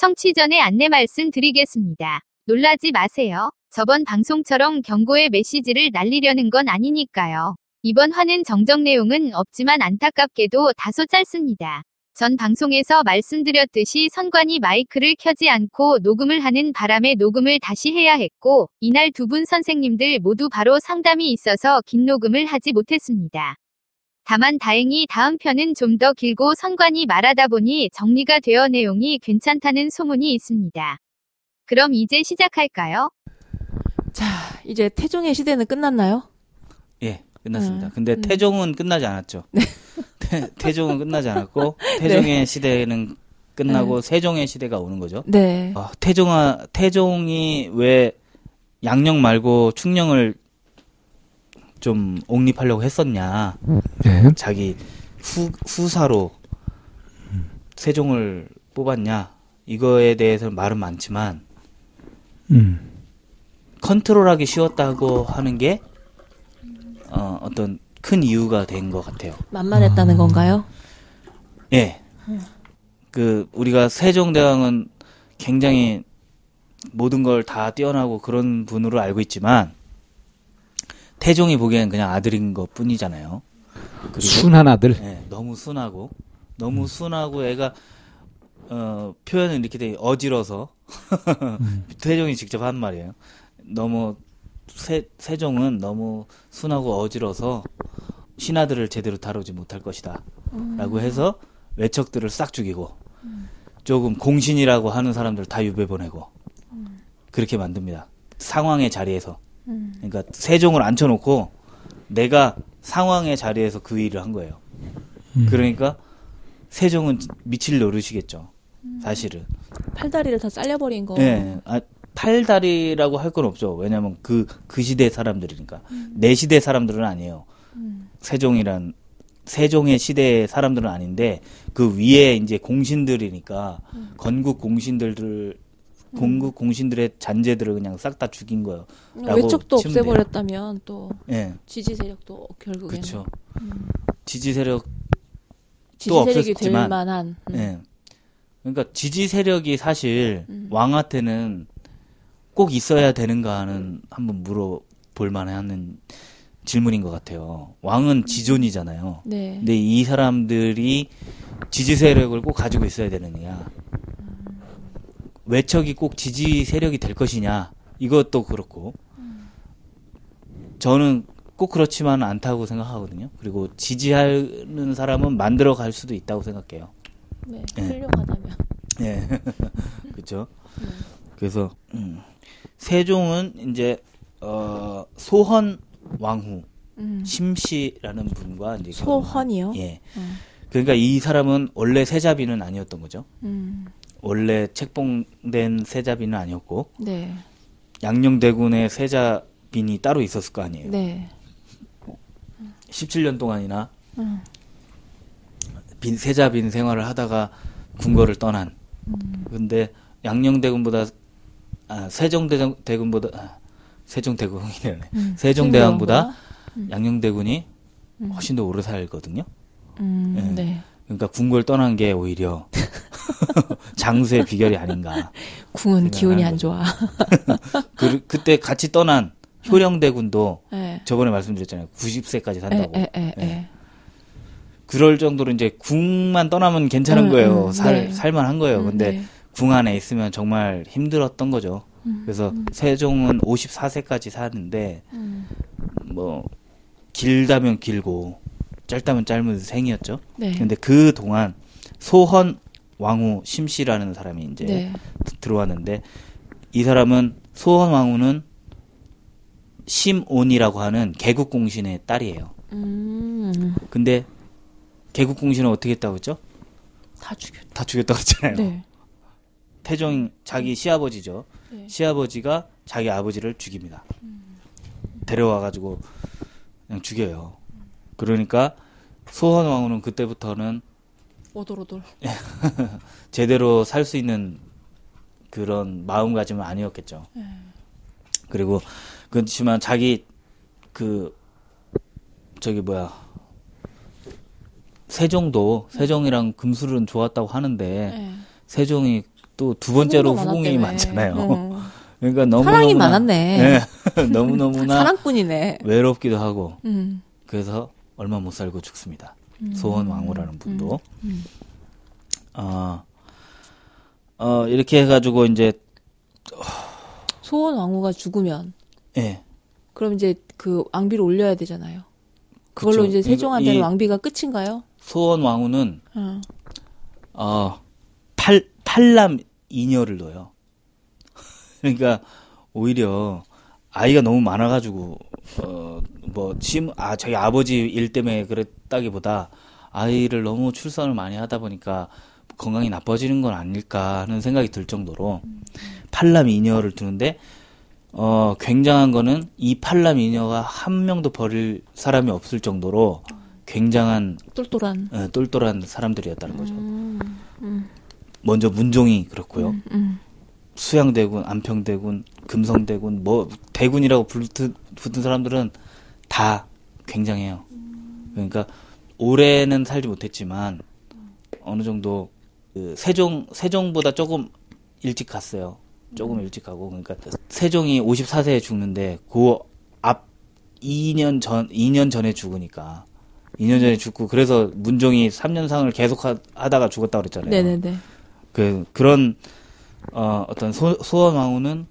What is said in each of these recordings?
청취 전에 안내 말씀 드리겠습니다. 놀라지 마세요. 저번 방송처럼 경고의 메시지를 날리려는 건 아니니까요. 이번 화는 정정 내용은 없지만 안타깝게도 다소 짧습니다. 전 방송에서 말씀드렸듯이 선관위 마이크를 켜지 않고 녹음을 하는 바람에 녹음을 다시 해야 했고, 이날 두 분 선생님들 모두 바로 상담이 있어서 긴 녹음을 하지 못했습니다. 다만 다행히 다음 편은 좀 더 길고 선관위 말하다 보니 정리가 되어 내용이 괜찮다는 소문이 있습니다. 그럼 이제 시작할까요? 자, 이제 태종의 시대는 끝났나요? 예, 끝났습니다. 음, 근데 음. 태종은 끝나지 않았죠. 태, 종은 끝나지 않았고 태종의 시대는 끝나고 세종의 시대가 오는 거죠. 네. 어, 태종아 태종이 왜 양령 말고 충령을 좀 옹립하려고 했었냐. 예. 자기 후, 후사로 세종을 뽑았냐. 이거에 대해서는 말은 많지만 음. 컨트롤하기 쉬웠다고 하는 게 어, 어떤 큰 이유가 된 것 같아요. 만만했다는 건가요? 예. 그 우리가 세종대왕은 굉장히 모든 걸 다 뛰어나고 그런 분으로 알고 있지만 태종이 보기에는 그냥 아들인 것 뿐이잖아요. 순한 아들. 예, 너무 순하고 너무 순하고 애가 어, 표현을 이렇게 되게 어지러서 태종이 직접 한 말이에요. 너무 세, 세종은 너무 순하고 어지러서 신하들을 제대로 다루지 못할 것이다. 라고 해서 외척들을 싹 죽이고 조금 공신이라고 하는 사람들 다 유배 보내고 그렇게 만듭니다. 상황의 자리에서. 그러니까 세종을 앉혀놓고 내가 상황의 자리에서 그 일을 한 거예요. 그러니까 세종은 미칠 노릇이겠죠. 사실은. 팔다리를 다 잘려버린 거. 예. 아, 팔다리라고 할 건 없죠. 왜냐면 그, 그 시대 사람들이니까. 내 시대 사람들은 아니에요. 세종이란, 세종의 시대의 사람들은 아닌데, 그 위에 이제 공신들이니까, 건국 공신들을, 건국 공신들의 잔재들을 그냥 싹 다 죽인 거예요. 라고 외척도. 없애버렸다면 또 예. 지지 세력도 결국에는 그렇죠. 지지 세력, 지지 또 없었지만, 만한. 음. 예. 그러니까 지지 세력이 사실 음. 왕한테는 꼭 있어야 되는가는 한번 물어볼 만한 질문인 것 같아요. 왕은 지존이잖아요. 네. 근데 이 사람들이 지지 세력을 꼭 가지고 있어야 되느냐. 외척이 꼭 지지 세력이 될 것이냐. 이것도 그렇고. 저는 꼭 그렇지만은 않다고 생각하거든요. 그리고 지지하는 사람은 만들어 갈 수도 있다고 생각해요. 네. 예. 훌륭하다면. 예. 그렇죠. 그래서 음, 세종은 이제 어 소헌 왕후 음. 심씨라는 분과 이제 소헌이요? 예. 음. 그러니까 이 사람은 원래 세자비는 아니었던 거죠. 음. 원래 책봉된 세자비는 아니었고 네. 양녕대군의 세자빈이 따로 있었을 거 아니에요. 네. 17년 동안이나 음. 빈 세자빈 생활을 하다가 궁궐을 떠난. 음. 근데 양녕대군보다 아, 세종대군보다 아, 세종대군이네. 음. 세종대왕보다 음. 양녕대군이 훨씬 더 오래 살거든요. 음. 예. 네. 그러니까 궁궐 떠난 게 오히려 장수의 비결이 아닌가. 궁은 기운이 안 좋아. 그, 그때 같이 떠난 효령대군도 예. 저번에 말씀드렸잖아요. 90세까지 산다고. 에, 에, 에. 그럴 정도로 이제 궁만 떠나면 괜찮은 음, 거예요. 음, 살, 네. 살만한 거예요. 근데 네. 궁 안에 있으면 정말 힘들었던 거죠. 음, 그래서 세종은 54세까지 사는데 음. 뭐 길다면 길고 짧다면 짧은 생이었죠. 네. 근데 그 동안 소헌 왕후 심씨라는 사람이 이제 네. 들어왔는데 이 사람은 소헌 왕후는 심온이라고 하는 개국 공신의 딸이에요. 음. 근데 개국 공신은 어떻게 했다고 했죠? 다 죽였. 다 죽였다고 했잖아요. 네. 태종 자기 시아버지죠. 네. 시아버지가 자기 아버지를 죽입니다. 데려와 가지고 그냥 죽여요. 그러니까 소헌 왕후는 그때부터는 오돌오돌. 제대로 살 수 있는 그런 마음가짐은 아니었겠죠. 네. 그리고 그렇지만 자기 그 저기 뭐야 세종도 세종이랑 금술은 좋았다고 하는데 네. 세종이 또 두 번째로 후궁이 많았다며. 많잖아요. 어. 그러니까 너무 사랑이 많았네. 너무 너무나 사랑꾼이네. 외롭기도 하고 음. 그래서 얼마 못 살고 죽습니다. 소원 왕후라는 분도 음. 어, 어 이렇게 해가지고 이제 소원 왕후가 죽으면 예 그럼 이제 그 왕비를 올려야 되잖아요. 그걸로 그쵸. 이제 세종한테는 이- 왕비가 끝인가요? 소원 왕후는 어. 어, 팔, 팔남 이녀를 넣어요. 그러니까, 오히려, 아이가 너무 많아가지고, 어, 뭐, 침, 아, 자기 아버지 일 때문에 그랬다기보다, 아이를 너무 출산을 많이 하다 보니까, 건강이 나빠지는 건 아닐까 하는 생각이 들 정도로, 팔남 이녀를 두는데, 어, 굉장한 거는, 이 팔남 이녀가 한 명도 버릴 사람이 없을 정도로, 굉장한, 똘똘한. 어, 똘똘한 사람들이었다는 거죠. 음. 먼저 문종이 그렇고요. 음. 수양대군, 안평대군, 금성대군, 뭐 대군이라고 붙은, 붙은 사람들은 다 굉장해요. 그러니까 올해는 살지 못했지만 어느 정도 그 세종 세종보다 조금 일찍 갔어요. 조금 일찍 가고 그러니까 세종이 54세에 죽는데 그 앞 2년 전 2년 전에 죽으니까 2년 전에 죽고 그래서 문종이 3년상을 계속 하, 하다가 죽었다 그랬잖아요. 네네네. 그 그런 어, 어떤 소, 소원 왕후는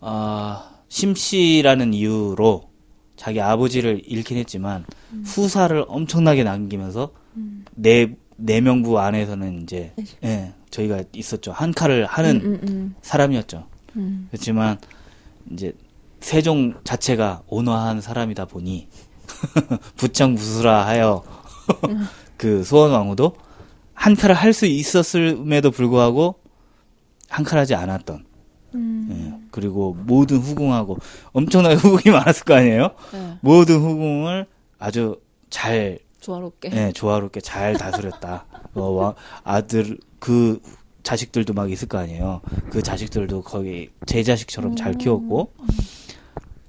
아 심씨라는 이유로 자기 아버지를 잃긴 했지만 후사를 엄청나게 남기면서 내 내명부 안에서는 이제 예, 저희가 있었죠 한 칼을 하는 음, 음, 사람이었죠. 음. 그렇지만 이제 세종 자체가 온화한 사람이다 보니 부창부수라 하여 그 소원 왕후도 한 칼을 할 수 있었음에도 불구하고 한칼 하지 않았던. 음. 예. 그리고 모든 후궁하고 엄청나게 후궁이 많았을 거 아니에요? 네. 모든 후궁을 아주 잘 조화롭게. 예, 조화롭게 잘 다스렸다. 어, 와, 아들 그 자식들도 막 있을 거 아니에요. 그 자식들도 거의 제 자식처럼 잘 키웠고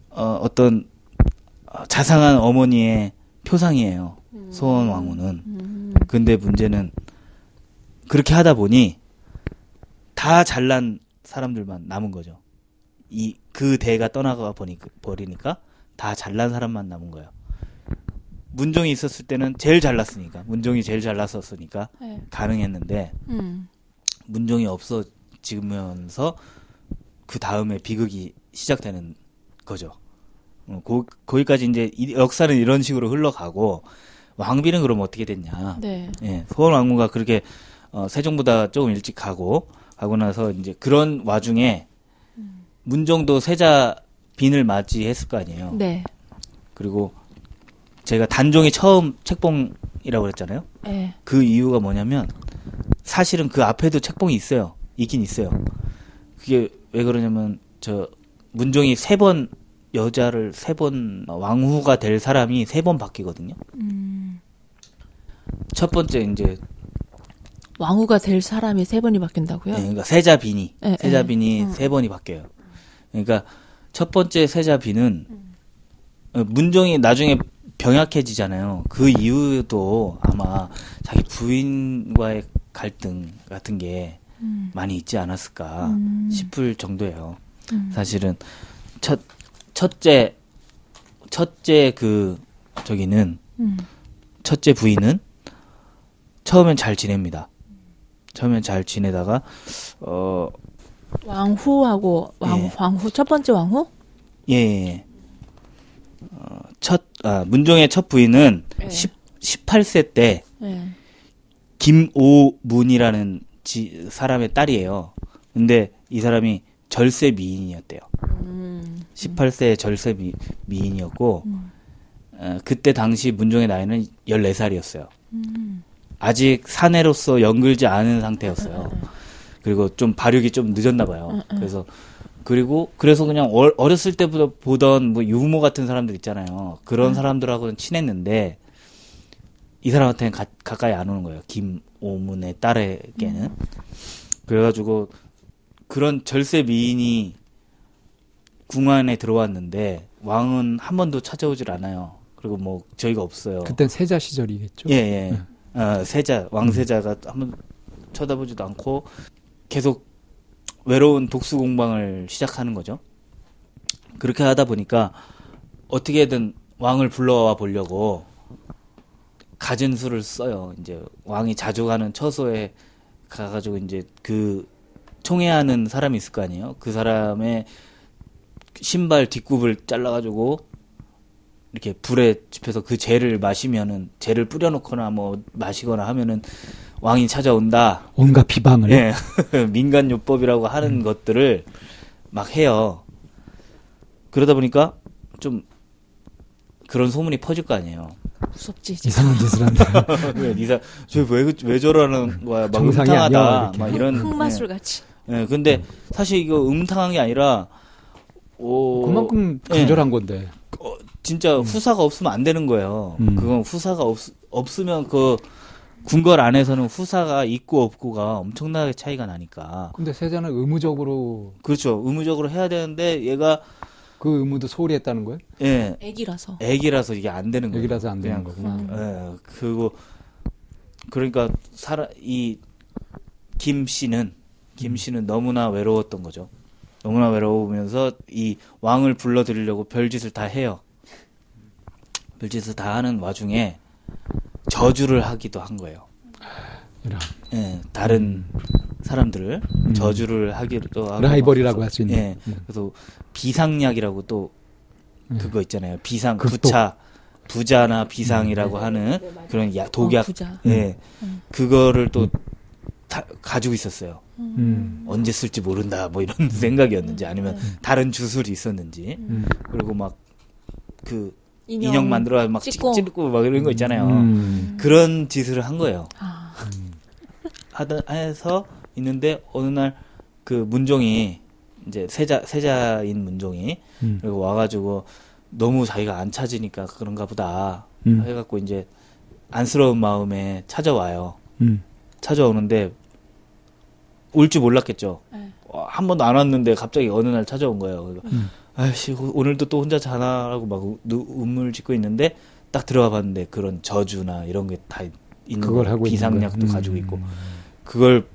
어, 어떤 어, 자상한 어머니의 표상이에요. 소원 왕후는. 음. 근데 문제는 그렇게 하다 보니 다 잘난 사람들만 남은 거죠. 이 그 대가 떠나가 보니 버리니까 다 잘난 사람만 남은 거예요. 문종이 있었을 때는 제일 잘났으니까 문종이 제일 잘났었으니까 네. 가능했는데 음. 문종이 없어지면서 그 다음에 비극이 시작되는 거죠. 어, 고, 거기까지 이제 이- 역사는 이런 식으로 흘러가고 왕비는 그럼 어떻게 됐냐? 네. 예, 소원 왕후가 그렇게 어, 세종보다 조금 일찍 가고 가고 나서 이제 그런 와중에 문종도 세자 빈을 맞이했을 거 아니에요. 네. 그리고 제가 단종이 처음 책봉이라고 그랬잖아요. 네. 그 이유가 뭐냐면 사실은 그 앞에도 책봉이 있어요. 있긴 있어요. 그게 왜 그러냐면 저 문종이 세 번 여자를 세 번 왕후가 될 사람이 세 번 바뀌거든요. 음. 첫 번째 이제 왕후가 될 사람이 세 번이 바뀐다고요? 예, 그러니까 세자빈이 예, 세자빈이 예. 어. 세 번이 바뀌어요. 그러니까 첫 번째 세자빈은 어, 문종이 나중에 병약해지잖아요. 그 이유도 아마 자기 부인과의 갈등 같은 게 음. 많이 있지 않았을까 음. 싶을 정도예요. 음. 사실은 첫 첫째 첫째 그 저기는 음. 첫째 부인은 처음엔 잘 지냅니다. 처음엔 잘 지내다가 어 왕후하고 왕, 예. 왕후 첫 번째 왕후? 예, 예. 예. 어, 첫, 아, 문종의 첫 부인은 예. 10, 18세 때 네. 김오문이라는 지, 사람의 딸이에요. 근데 이 사람이 절세 미인이었대요. 음. 18세 절세 미, 미인이었고, 음. 어, 그때 당시 문종의 나이는 14살이었어요. 음. 아직 사내로서 연글지 않은 상태였어요. 그리고 좀 발육이 좀 늦었나 봐요. 응, 응. 그래서 그리고 그래서 그냥 어- 어렸을 때부터 보던 뭐 유모 같은 사람들 있잖아요. 그런 사람들하고는 친했는데 이 사람한테는 가, 가까이 안 오는 거예요. 김오문의 딸에게는. 그래가지고 그런 절세 미인이 궁안에 들어왔는데 왕은 한 번도 찾아오질 않아요. 그리고 뭐 저희가 없어요. 그땐 세자 시절이겠죠. 예, 예. 어, 세자, 왕세자가 한번 쳐다보지도 않고 계속 외로운 독수 공방을 시작하는 거죠. 그렇게 하다 보니까 어떻게든 왕을 불러와 보려고 가진 수를 써요. 이제 왕이 자주 가는 처소에 가가지고 이제 그 총애하는 사람이 있을 거 아니에요. 그 사람의 신발 뒷굽을 잘라가지고 이렇게 불에 집혀서 그 재를 마시면은 재를 뿌려놓거나 뭐 마시거나 하면은 왕이 찾아온다. 온갖 비방을. 예. 민간 요법이라고 하는 것들을 막 해요. 그러다 보니까 좀 그런 소문이 퍼질 거 아니에요. 무섭지. 진짜. 이상한 짓을 한다. 왜 니사 저왜 왜 저러는 거야? 막 음탕하다. 아니야. 막 이런 흑마술 같이. 예. 예, 근데 사실 이거 음탕한 게 아니라 오 그만큼 예. 간절한 건데. 어, 진짜 후사가 없으면 안 되는 거예요. 음. 그건 후사가 없, 없으면 그 궁궐 안에서는 후사가 있고 없고가 엄청나게 차이가 나니까. 근데 세자는 의무적으로 그렇죠. 의무적으로 해야 되는데 얘가 그 의무도 소홀히 했다는 거예요? 예 애기라서. 애기라서 이게 안 되는 거예요. 애기라서 안 되는 거구나. 예 그리고 그러니까 사람 이김 씨는 김 씨는 너무나 외로웠던 거죠. 너무나 외로우면서 이 왕을 불러들이려고 별짓을 다 해요. 별짓을 다 하는 와중에 저주를 하기도 한 거예요. 이런 예, 다른 사람들을 음. 저주를 하기도 하고 라이벌이라고 할 수 있는. 예. 음. 그래서 비상약이라고 또 음. 그거 있잖아요. 비상 극독. 부차 부자나 비상이라고 하는 그런 야, 독약 어, 부자. 예. 그거를 또 다, 가지고 있었어요. 음. 언제 쓸지 모른다 뭐 이런 생각이었는지 아니면 다른 주술이 있었는지 음. 그리고 막 그 인형, 만들어 막 찍고. 찍, 찍고 막 이런 거 있잖아요. 음. 그런 짓을 한 거예요. 아, 하다 해서 있는데 어느 날 그 문종이 이제 세자 세자인 문종이 음. 그리고 와가지고 너무 자기가 안 찾으니까 그런가 보다 음. 해갖고 이제 안쓰러운 마음에 찾아와요. 음. 찾아오는데 올 줄 몰랐겠죠. 네. 어, 한 번도 안 왔는데 갑자기 어느 날 찾아온 거예요. 그래서 음. 아이씨 오- 오늘도 또 혼자 자나라고 막 누- 눈물 짓고 있는데 딱 들어가 봤는데 그런 저주나 이런 게 다 있는 그걸. 하고 비상약도. 음. 가지고 있고 그걸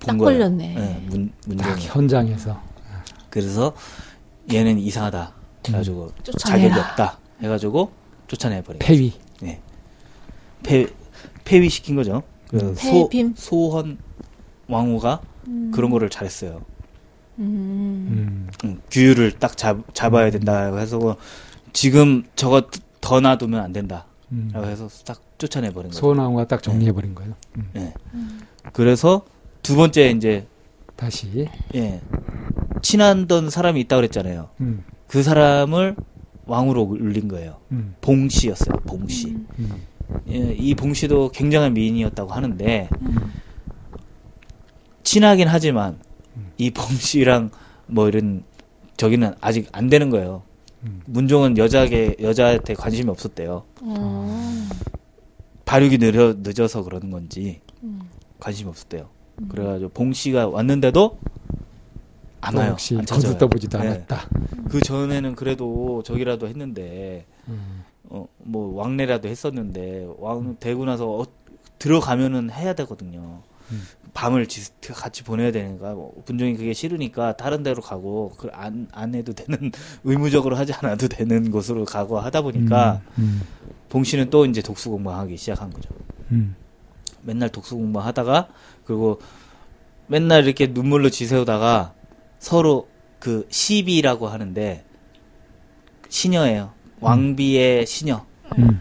본딱 거예요. 걸렸네. 예, 문, 딱 문종이. 현장에서. 그래서 얘는 이상하다. 해가지고 쫓아내라. 자격이 없다. 해가지고 쫓아내 버린 거예요. 폐위. 네. 폐 폐위 시킨 거죠. 그 음. 소. 소헌 왕후가 그런 거를 잘했어요. 음. 음. 음, 규율을 딱 잡, 잡아야 된다 해서 지금 저거 더 놔두면 안 된다. 음. 라고 해서 딱 쫓아내 버린 거예요. 소원왕후가 딱 정리해 버린 거예요. 음. 예. 그래서 두 번째 이제 다시. 예. 친하던 사람이 있다 그랬잖아요. 음. 그 사람을 왕으로 올린 거예요. 음. 봉씨였어요. 봉씨. 음. 예, 이 봉씨도 굉장한 미인이었다고 하는데 친하긴 하지만 이 봉씨랑 뭐 이런 저기는 아직 안 되는 거예요. 음. 문종은 여자에게 여자한테 관심이 없었대요. 어. 발육이 느려 늦어서 그러는 건지 음. 관심이 없었대요. 그래가지고 봉 씨가 왔는데도 안또 와요. 역시. 거두떠보지도 예. 않았다. 그 전에는 그래도 저기라도 했는데 음. 어, 뭐 왕래라도 했었는데 왕 되고 나서 어, 들어가면은 해야 되거든요. 음. 밤을 지- 같이 보내야 되니까 뭐 분종이 그게 싫으니까 다른 데로 가고 그안 안 해도 되는 의무적으로 하지 않아도 되는 곳으로 가고 하다 보니까 음. 봉 씨는 또 이제 독수 공부하기 시작한 거죠. 음. 맨날 독수 공부하다가 그리고 맨날 이렇게 눈물로 지새우다가 서로 그 시비라고 하는데 시녀예요. 왕비의 시녀. 음.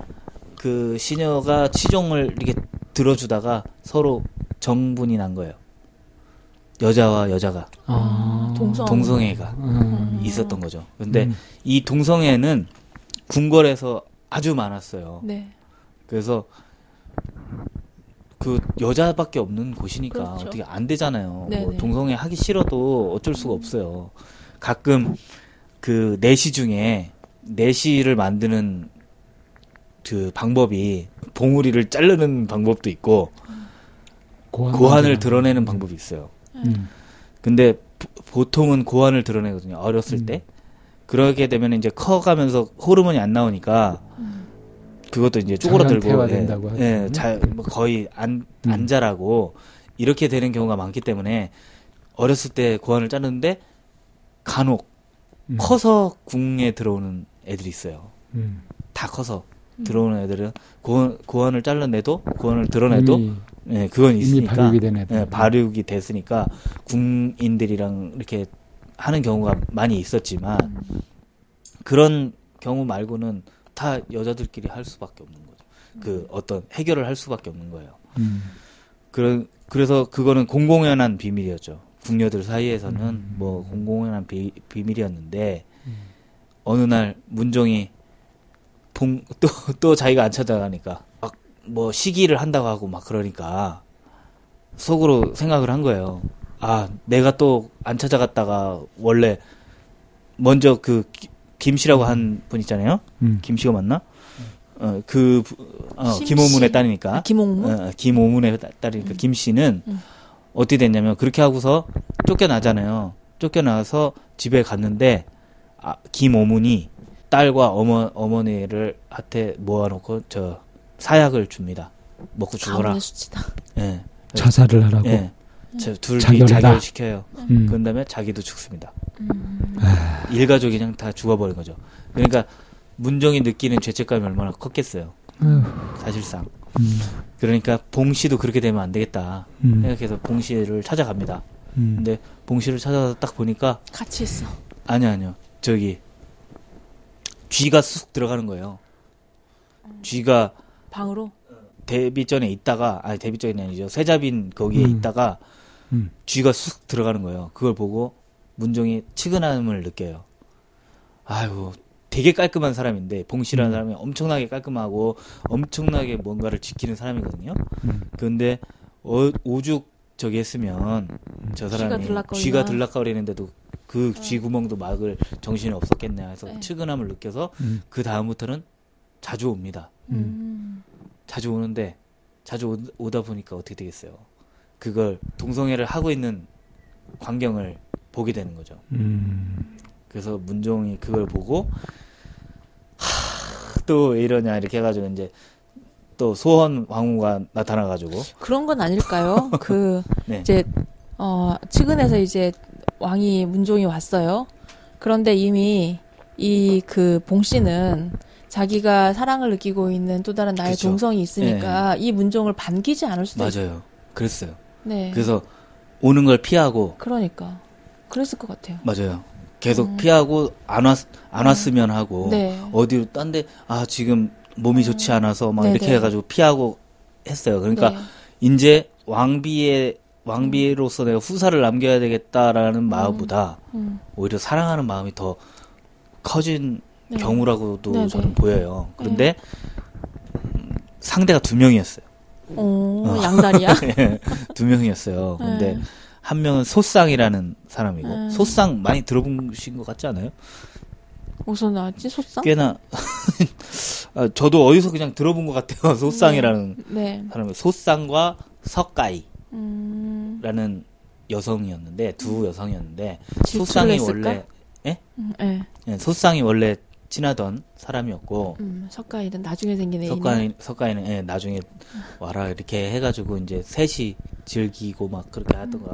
그 시녀가 시종을 이렇게 들어주다가 서로 정분이 난 거예요. 여자와 여자가 아. 동성. 동성애가 음. 있었던 거죠. 근데 음. 이 동성애는 궁궐에서 아주 많았어요. 네. 그래서 그 여자밖에 없는 곳이니까 그렇죠. 어떻게 안 되잖아요. 뭐. 동성애 하기 싫어도 어쩔 수가 없어요. 가끔 그 내시 중에 내시를 만드는 그 방법이 봉우리를 자르는 방법도 있고 고환 고환을. 드러내는 방법이 있어요. 음. 근데 보- 보통은 고환을 드러내거든요. 어렸을 음. 때. 그러게 되면 이제 커가면서 호르몬이 안 나오니까 그것도 이제 쪼그라들고 자연태화된다고 예, 예. 자, 뭐 거의 안, 음. 안 자라고 이렇게 되는 경우가 많기 때문에 어렸을 때 고환을 자르는데 간혹 음. 커서 궁에 들어오는 애들이 있어요. 음. 다 커서 들어오는 애들은 고환, 고환을 잘라내도 고환을 드러내도 이 미, 예, 그건 있으니까 발육이 된 애들. 예, 발육이 됐으니까 궁인들이랑 이렇게 하는 경우가 많이 있었지만 그런 경우 말고는 다 여자들끼리 할 수밖에 없는 거죠. 그 어떤 해결을 할 수밖에 없는 거예요. 음. 그런 그래서 그거는 공공연한 비밀이었죠. 궁녀들 사이에서는 음. 뭐 공공연한 비, 비밀이었는데 어느 날 문종이 동, 또, 또 자기가 안 찾아가니까 막 뭐 시기를 한다고 하고 막 그러니까 속으로 생각을 한 거예요. 아, 내가 또 안 찾아갔다가 원래 먼저 그 기- 김씨라고 한 분 있잖아요. 음. 김씨가 맞나? 어, 그, 부- 어, 심씨. 김오문의 딸이니까. 아, 김옥무? 어, 김오문의 딸- 딸이니까 김 씨는 음. 어떻게 됐냐면 그렇게 하고서 쫓겨나잖아요. 쫓겨나서 집에 갔는데 아, 김오문이 딸과 어머 어머니를 한테 모아놓고 저 사약을 줍니다. 먹고 죽어라. 예. 자살을 하라고. 예. 저 둘이 자결해라. 자결 시켜요. 음. 그런 다음에 자기도 죽습니다. 음. 일가족이 그냥 다 죽어버린 거죠. 그러니까 문종이 느끼는 죄책감이 얼마나 컸겠어요. 아휴, 사실상. 음. 그러니까 봉 씨도 그렇게 되면 안 되겠다 음. 생각해서 봉 씨를 찾아갑니다. 음. 근데 봉 씨를 찾아가서 딱 보니까 같이 있어. 아니요 아니요 저기 쥐가 쑥 들어가는 거예요. 쥐가 방으로. 데뷔 전에 있다가 아니 데뷔 전이 아니죠 세자빈 거기에 음. 있다가 음. 쥐가 쑥 들어가는 거예요. 그걸 보고 문종이 측은함을 느껴요. 아유, 되게 깔끔한 사람인데 봉씨라는 음. 사람이 엄청나게 깔끔하고 엄청나게 뭔가를 지키는 사람이거든요. 음. 근데 어, 오죽 저기 했으면 저 쥐가 사람이. 쥐가 들락거리는데도 그 쥐 구멍도 막을 정신이 없었겠네 해서 네. 측은함을 느껴서 음. 그 다음부터는 자주 옵니다. 음. 자주 오는데 자주 오- 오다 보니까 어떻게 되겠어요? 그걸 동성애를 하고 있는 광경을 보게 되는 거죠. 음. 그래서 문종이 그걸 보고 또왜 이러냐 이렇게 해가지고 이제 또 소헌 왕후가 나타나가지고 그런 건 아닐까요? 그 네. 이제 어 측은해서 이제 왕이 문종이 왔어요. 그런데 이미 이 그 봉 씨는 자기가 사랑을 느끼고 있는 또 다른 나의 그쵸. 동성이 있으니까 이 문종을 반기지 않을 수도 있 맞아요. 그랬어요. 네. 그래서 오는 걸 피하고 그러니까 그랬을 것 같아요. 맞아요. 계속 음. 피하고 안 왔 안 왔으면 하고 네. 어디로 딴 데 아 지금 몸이 좋지 않아서 막 네네. 이렇게 해가지고 피하고 했어요. 그러니까 네. 이제 왕비의 왕비로서 내가 후사를 남겨야 되겠다라는 마음보다 음. 오히려 사랑하는 마음이 더 커진 네. 경우라고도 네네. 저는 보여요. 그런데 음, 상대가 두 명이었어요. 오, 어. 양다리야? 두 명이었어요. 근데 네. 한 명은 소쌍이라는 사람이고 음. 소쌍 많이 들어보신 것 같지 않아요? 어디서 나왔지? 소쌍? 꽤나 아, 저도 어디서 그냥 들어본 것 같아요. 소쌍이라는 네. 사람이 소쌍과 석가이라는 음, 여성이었는데 두 여성이었는데 질투를 소쌍이 했을까? 원래 음, 네. 예, 소쌍이 원래 친하던 사람이었고 음, 석가일은 나중에 생긴 애이네. 석가인 석가인은 예, 나중에 와라 이렇게 해가지고 이제 셋이 즐기고 막 그렇게 하던가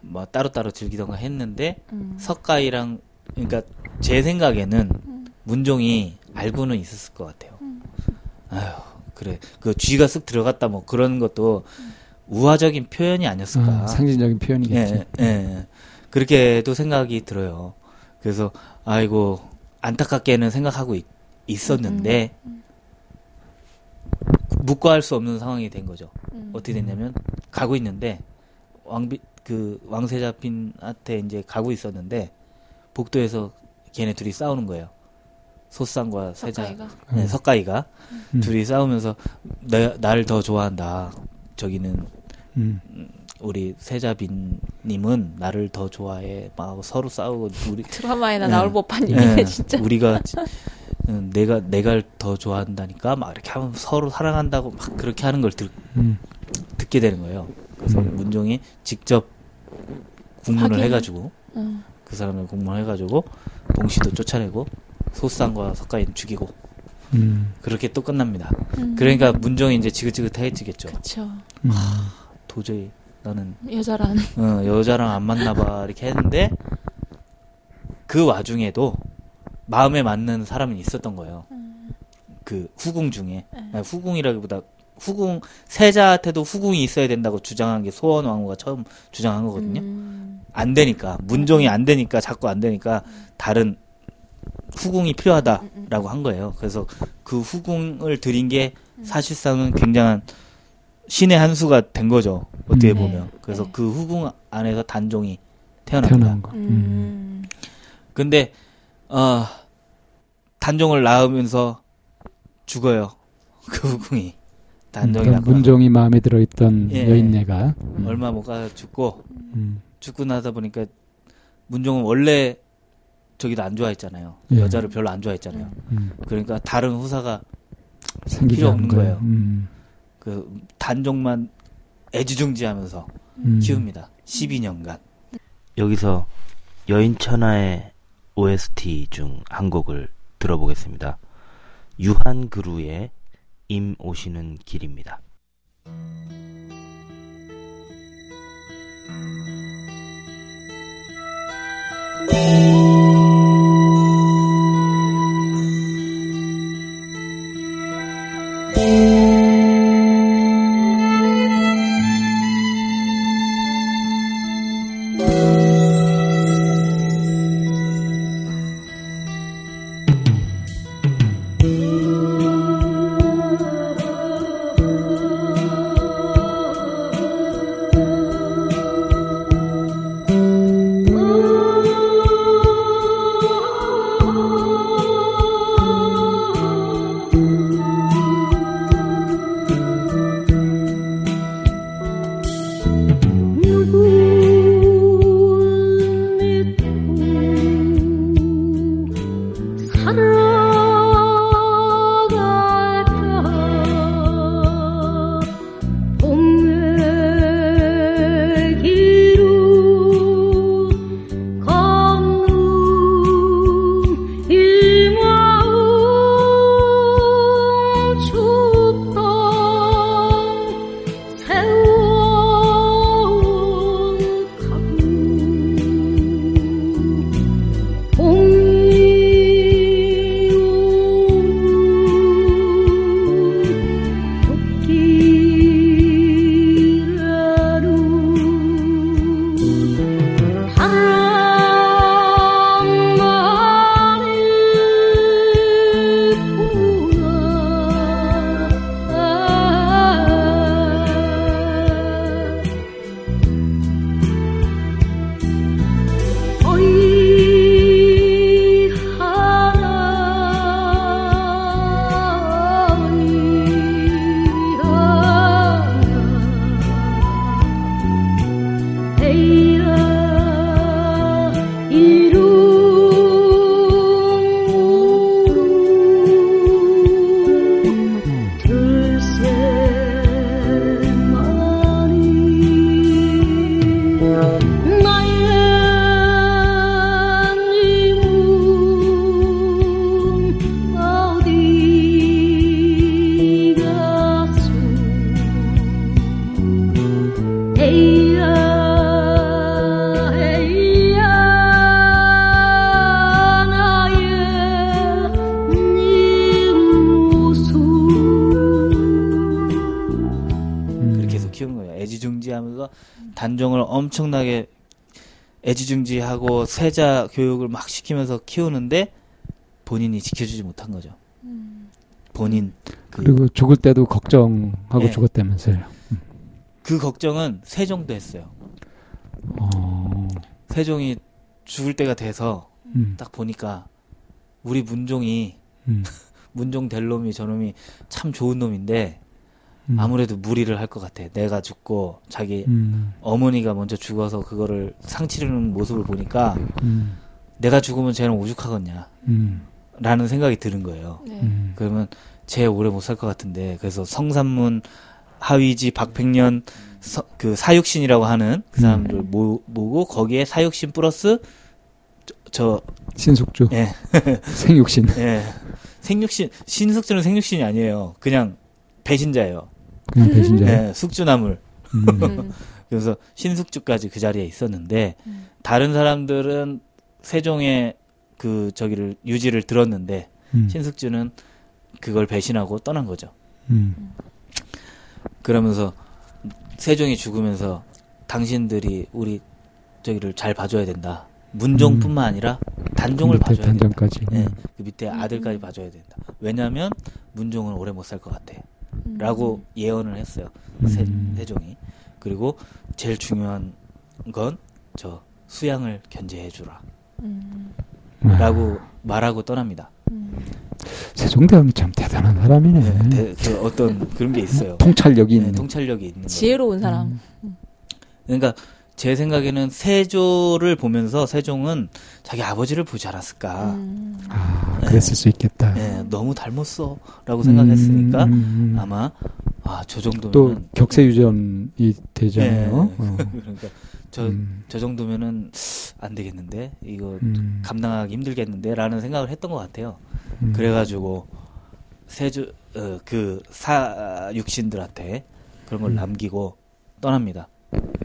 뭐 따로 따로 즐기던가 했는데 음. 석가이랑 그러니까 제 생각에는 문종이 알고는 있었을 것 같아요. 아휴 그래 그 쥐가 쓱 들어갔다 뭐 그런 것도 우화적인 표현이 아니었을까. 아, 상징적인 표현이겠지. 예, 예, 예. 그렇게도 생각이 들어요. 그래서 아이고 안타깝게는 생각하고 있, 있었는데 묵과할 수 없는 상황이 된 거죠. 음. 어떻게 됐냐면 가고 있는데 왕비 그 왕세 자핀한테 이제 가고 있었는데 복도에서 걔네 둘이 싸우는 거예요. 소쌍과 세자 석가이가? 네, 음. 석가이가 음. 둘이 싸우면서 내, 나를 더 좋아한다. 저기는 음. 우리 세자빈님은 나를 더 좋아해. 막 서로 싸우고 우리 드라마에나 예. 나올 법한 얘기네, 예, 진짜. 우리가 지- 음, 내가 내가 더 좋아한다니까 막 이렇게 하면 서로 사랑한다고 막 그렇게 하는 걸 들, 음. 듣게 되는 거예요. 그래서 음. 문종이 직접 국문을 확인을- 해가지고 음. 그 사람을 국문을 해가지고 봉씨도 쫓아내고 소쌍과 석가인 죽이고 음. 그렇게 또 끝납니다. 음. 그러니까 문종이 이제 지긋지긋해지겠죠. 그쵸. 음. 도저히 나는 여자란. 어, 여자랑 안 만나봐 이렇게 했는데 그 와중에도 마음에 맞는 사람이 있었던 거예요. 그 후궁 중에 아니, 후궁이라기보다 후궁 세자한테도 후궁이 있어야 된다고 주장한 게 소원 왕후가 처음 주장한 거거든요. 음. 안 되니까 문종이 안 되니까 자꾸 안 되니까 다른 후궁이 필요하다라고 한 거예요. 그래서 그 후궁을 들인 게 사실상은 굉장한 신의 한 수가 된 거죠. 어떻게 음. 보면. 그래서 네. 그 후궁 안에서 단종이 태어납니다. 태어난 거. 음. 음. 근데 어 단종을 낳으면서 죽어요. 그 후궁이 단종이 낳고 문종이 마음에 들어 있던 예. 여인네가 음. 얼마 못 가서 죽고 음. 죽고 나다 보니까 문종은 원래 저기도 안 좋아했잖아요. 예. 여자를 별로 안 좋아했잖아요. 음. 그러니까 다른 후사가 생기지 필요 없는 거예요. 거예요. 음. 그 단종만 애지중지하면서 음. 키웁니다. 12년간. 여기서 여인천하의 OST 중 한 곡을 들어보겠습니다. 유한 그루의 임 오시는 길입니다. 엄청나게 애지중지하고 세자 교육을 막 시키면서 키우는데 본인이 지켜주지 못한 거죠. 본인 그, 그리고 죽을 때도 걱정하고 예. 죽었다면서요. 그 걱정은 세종도 했어요. 어. 세종이 죽을 때가 돼서 음. 딱 보니까 우리 문종이 음. 문종 될 놈이 저놈이 참 좋은 놈인데 음. 아무래도 무리를 할 것 같아. 내가 죽고 자기 음. 어머니가 먼저 죽어서 그거를 상치르는 모습을 보니까 음. 내가 죽으면 쟤는 오죽하겠냐 음. 라는 생각이 드는 거예요. 네. 음. 그러면 쟤 오래 못 살 것 같은데 그래서 성산문 하위지 박백년 서- 그 사육신이라고 하는 그 사람들 모, 모고 거기에 사육신 플러스 저, 신숙주 저 예, 생육신 예. 생육신 신숙주는 생육신이 아니에요. 그냥 배신자예요. 그냥 배신자. 예, 숙주나물. 음. 음. 그래서 신숙주까지 그 자리에 있었는데 음. 다른 사람들은 세종의 그 저기를 유지를 들었는데 음. 신숙주는 그걸 배신하고 떠난 거죠. 음. 그러면서 세종이 죽으면서 당신들이 우리 저기를 잘 봐줘야 된다. 문종뿐만 아니라 단종을 봐줘야 된다. 단장까지. 예, 음. 그 밑에 아들까지 봐줘야 된다. 왜냐하면 문종은 오래 못 살 것 같아. 음. 라고 예언을 했어요. 세, 음. 세종이. 그리고 제일 중요한 건 저 수양을 견제해 주라. 음. 아, 라고 말하고 떠납니다. 음. 세종대왕이 참 대단한 사람이네. 네, 대- 그 어떤 그런 게 있어요. 통찰력이 네, 있는. 통찰력이 있는. 지혜로운 사람. 그러니까 제 생각에는 세조를 보면서 세종은 자기 아버지를 보지 않았을까. 음. 아, 네. 그랬을 수 있겠다. 예, 너무 닮았어라고 생각했으니까 음, 음, 음. 아마 아 저 정도면 또 격세 유전이 되잖아요. 예. 어. 그러니까 저 음, 저 정도면은 안 되겠는데 이거 음, 감당하기 힘들겠는데라는 생각을 했던 것 같아요. 음. 그래가지고 세주 어, 그 사 육신들한테 그런 걸 음. 남기고 떠납니다.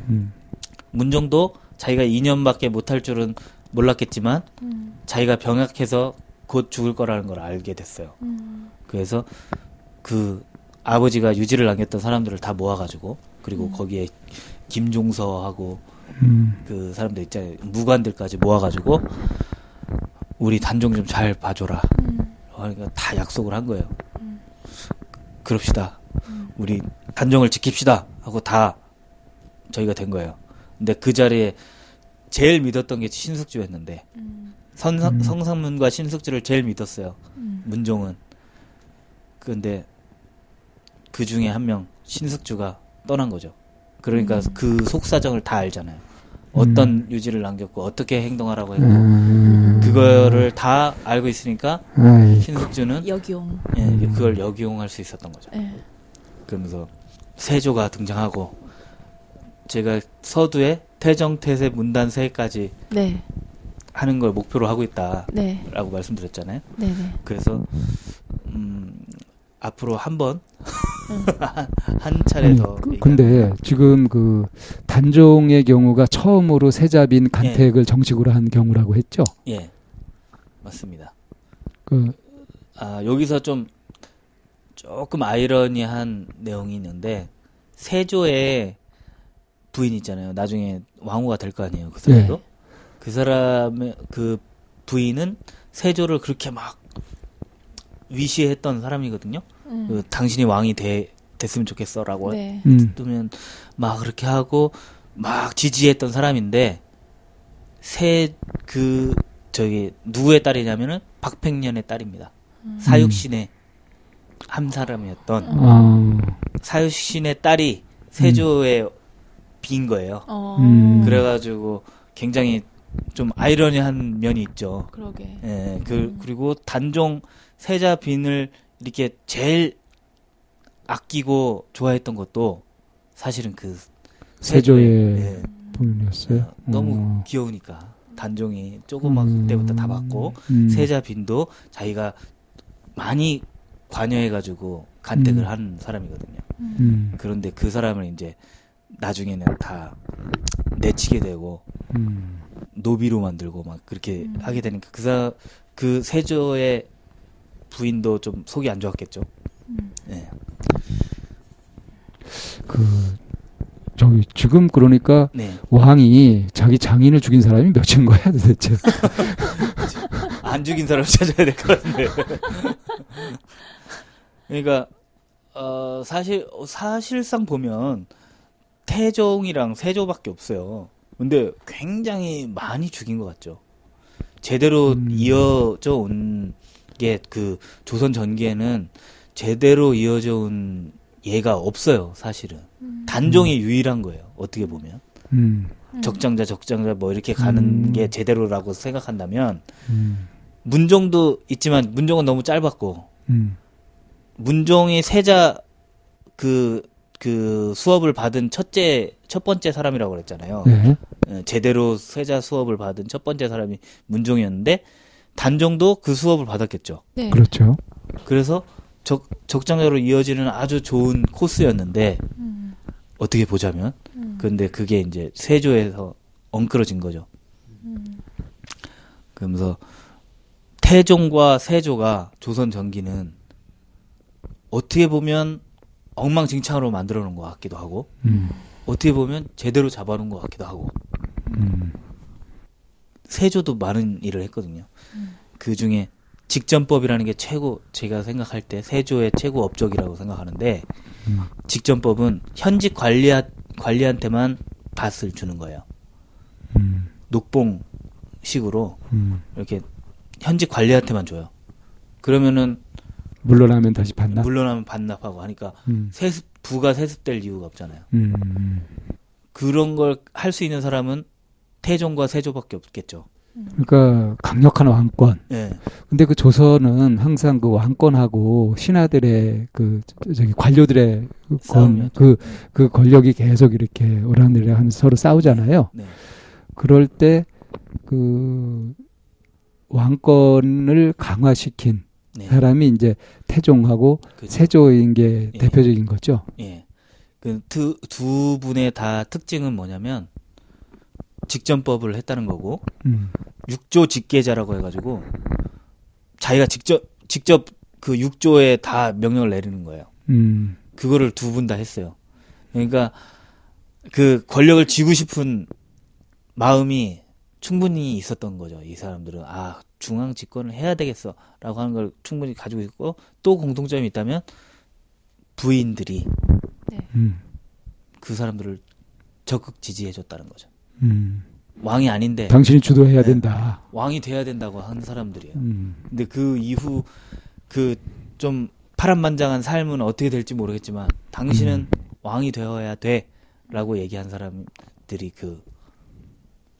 음, 문정도 자기가 2년밖에 못할 줄은 몰랐겠지만 음. 자기가 병약해서 곧 죽을 거라는 걸 알게 됐어요. 음. 그래서 그 아버지가 유지를 남겼던 사람들을 다 모아가지고 그리고 음. 거기에 김종서하고 음, 그 사람들 있잖아요 무관들까지 모아가지고 우리 단종 좀 잘 봐줘라. 음. 그러니까 다 약속을 한 거예요. 음. 그럽시다. 음. 우리 단종을 지킵시다 하고 다 저희가 된 거예요. 근데 그 자리에 제일 믿었던 게 신숙주였는데 음. 선상, 음. 성상문과 신숙주를 제일 믿었어요. 음. 문종은. 근데 그 중에 한 명 신숙주가 떠난 거죠. 그러니까 음. 그 속사정을 다 알잖아요. 어떤 유지를 남겼고 어떻게 행동하라고 했고 음. 그거를 다 알고 있으니까 아이, 신숙주는 역용. 예, 음. 그걸 역이용할 수 있었던 거죠. 예. 그러면서 세조가 등장하고 제가 서두에 태정, 태세, 문단, 세까지 네. 하는 걸 목표로 하고 있다라고 네. 말씀드렸잖아요. 네. 네. 그래서 음, 앞으로 한 번, 음. 한 차례 아니, 더. 그- 근데 지금 그 단종의 경우가 처음으로 세자빈 간택을 정식으로 한 경우라고 했죠. 예, 맞습니다. 그 아 여기서 좀 조금 아이러니한 내용이 있는데 세조의 부인 있잖아요. 나중에 왕후가 될 거 아니에요. 그 사람도. 네. 그 사람의 그 부인은 세조를 그렇게 막 위시했던 사람이거든요. 음. 그 당신이 왕이 돼, 됐으면 좋겠어라고 네. 음, 뜨면 막 그렇게 하고 막 지지했던 사람인데 세 그 저기 누구의 딸이냐면은 박팽년의 딸입니다. 음. 사육신의 한 사람이었던 아, 사육신의 딸이 세조의 빈 거예요. 어. 음. 그래가지고 굉장히 좀 아이러니한 면이 있죠. 그러게. 예, 그 음. 그리고 단종 세자 빈을 이렇게 제일 아끼고 좋아했던 것도 사실은 그 세조의 예, 부인이었어요. 어, 너무 어. 귀여우니까 단종이 조그맣 음. 때부터 다 받고 음. 세자 빈도 자기가 많이 관여해가지고 간택을 음. 한 사람이거든요. 음, 그런데 그 사람을 이제 나중에는 다 내치게 되고 음. 노비로 만들고 막 그렇게 음. 하게 되니까 그사 그 세조의 부인도 좀 속이 안 좋았겠죠. 음. 예. 그 저기 지금 그러니까 네. 왕이 자기 장인을 죽인 사람이 몇인 거야 도대체? 안 죽인 사람 찾아야 될 것 같은데. 그러니까 어 사실 사실상 보면 태종이랑 세조밖에 없어요. 근데 굉장히 많이 죽인 것 같죠. 제대로 음. 이어져 온 게 그 조선 전기에는 제대로 이어져 온 예가 없어요. 사실은 음. 단종이 유일한 거예요. 어떻게 보면 음, 음. 적장자 적장자 뭐 이렇게 가는 음. 게 제대로라고 생각한다면 음, 문종도 있지만 문종은 너무 짧았고 음, 문종이 세자 그, 그 수업을 받은 첫째, 첫 번째 사람이라고 그랬잖아요. 네, 예, 제대로 세자 수업을 받은 첫 번째 사람이 문종이었는데, 단종도 그 수업을 받았겠죠. 네. 그렇죠. 그래서 적, 적장자로 이어지는 아주 좋은 코스였는데, 음. 어떻게 보자면. 근데 그게 이제 세조에서 엉클어진 거죠. 그러면서 태종과 세조가 조선 전기는 어떻게 보면 엉망진창으로 만들어 놓은 것 같기도 하고 음, 어떻게 보면 제대로 잡아놓은 것 같기도 하고 음, 세조도 많은 일을 했거든요. 그 중에 직전법이라는 게 최고 제가 생각할 때 세조의 최고 업적이라고 생각하는데 음. 직전법은 현직 관리하, 관리한테만 밭을 주는 거예요. 음, 녹봉식으로 음. 이렇게 현직 관리한테만 줘요. 그러면은 물러나면 다시 반납. 물러나면 반납하고 하니까 음, 세습 부가 세습될 이유가 없잖아요. 음, 음. 그런 걸 할 수 있는 사람은 태종과 세조밖에 없겠죠. 그러니까 강력한 왕권. 예. 근데 그 조선은 항상 그 왕권하고 신하들의 그 저- 저기 관료들의 그 권, 싸움이었죠. 그, 그 권력이 계속 이렇게 오락내락 하면서 서로 싸우잖아요. 네. 그럴 때 그 왕권을 강화시킨 네. 사람이 이제 태종하고 그죠. 세조인 게 예. 대표적인 거죠. 예. 그 두, 두 분의 다 특징은 뭐냐면 직전법을 했다는 거고 음, 육조 직계자라고 해가지고 자기가 직접 직접 그 육조에 다 명령을 내리는 거예요. 음, 그거를 두 분 다 했어요. 그러니까 그 권력을 쥐고 싶은 마음이 충분히 있었던 거죠. 이 사람들은 아 중앙 집권을 해야 되겠어라고 하는 걸 충분히 가지고 있고 또 공통점이 있다면 부인들이 음, 그 사람들을 적극 지지해줬다는 거죠. 음. 왕이 아닌데 당신이 주도해야 네. 된다. 왕이 돼야 된다고 하는 사람들이에요. 음, 근데 그 이후 그 좀 파란만장한 삶은 어떻게 될지 모르겠지만 당신은 왕이 되어야 돼라고 얘기한 사람들이 그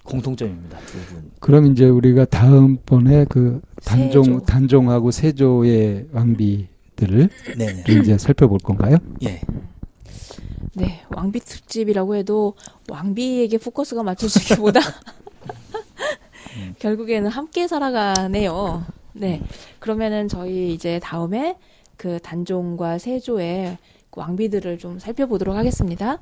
공통점입니다. 두 분. 그럼 이제 우리가 다음번에 그 단종 세조. 단종하고 세조의 왕비들을 네네. 이제 살펴볼 건가요? 예. 네, 왕비 특집이라고 해도 왕비에게 포커스가 맞춰지기보다 결국에는 함께 살아가네요. 네, 그러면은 저희 이제 다음에 그 단종과 세조의 그 왕비들을 좀 살펴보도록 하겠습니다.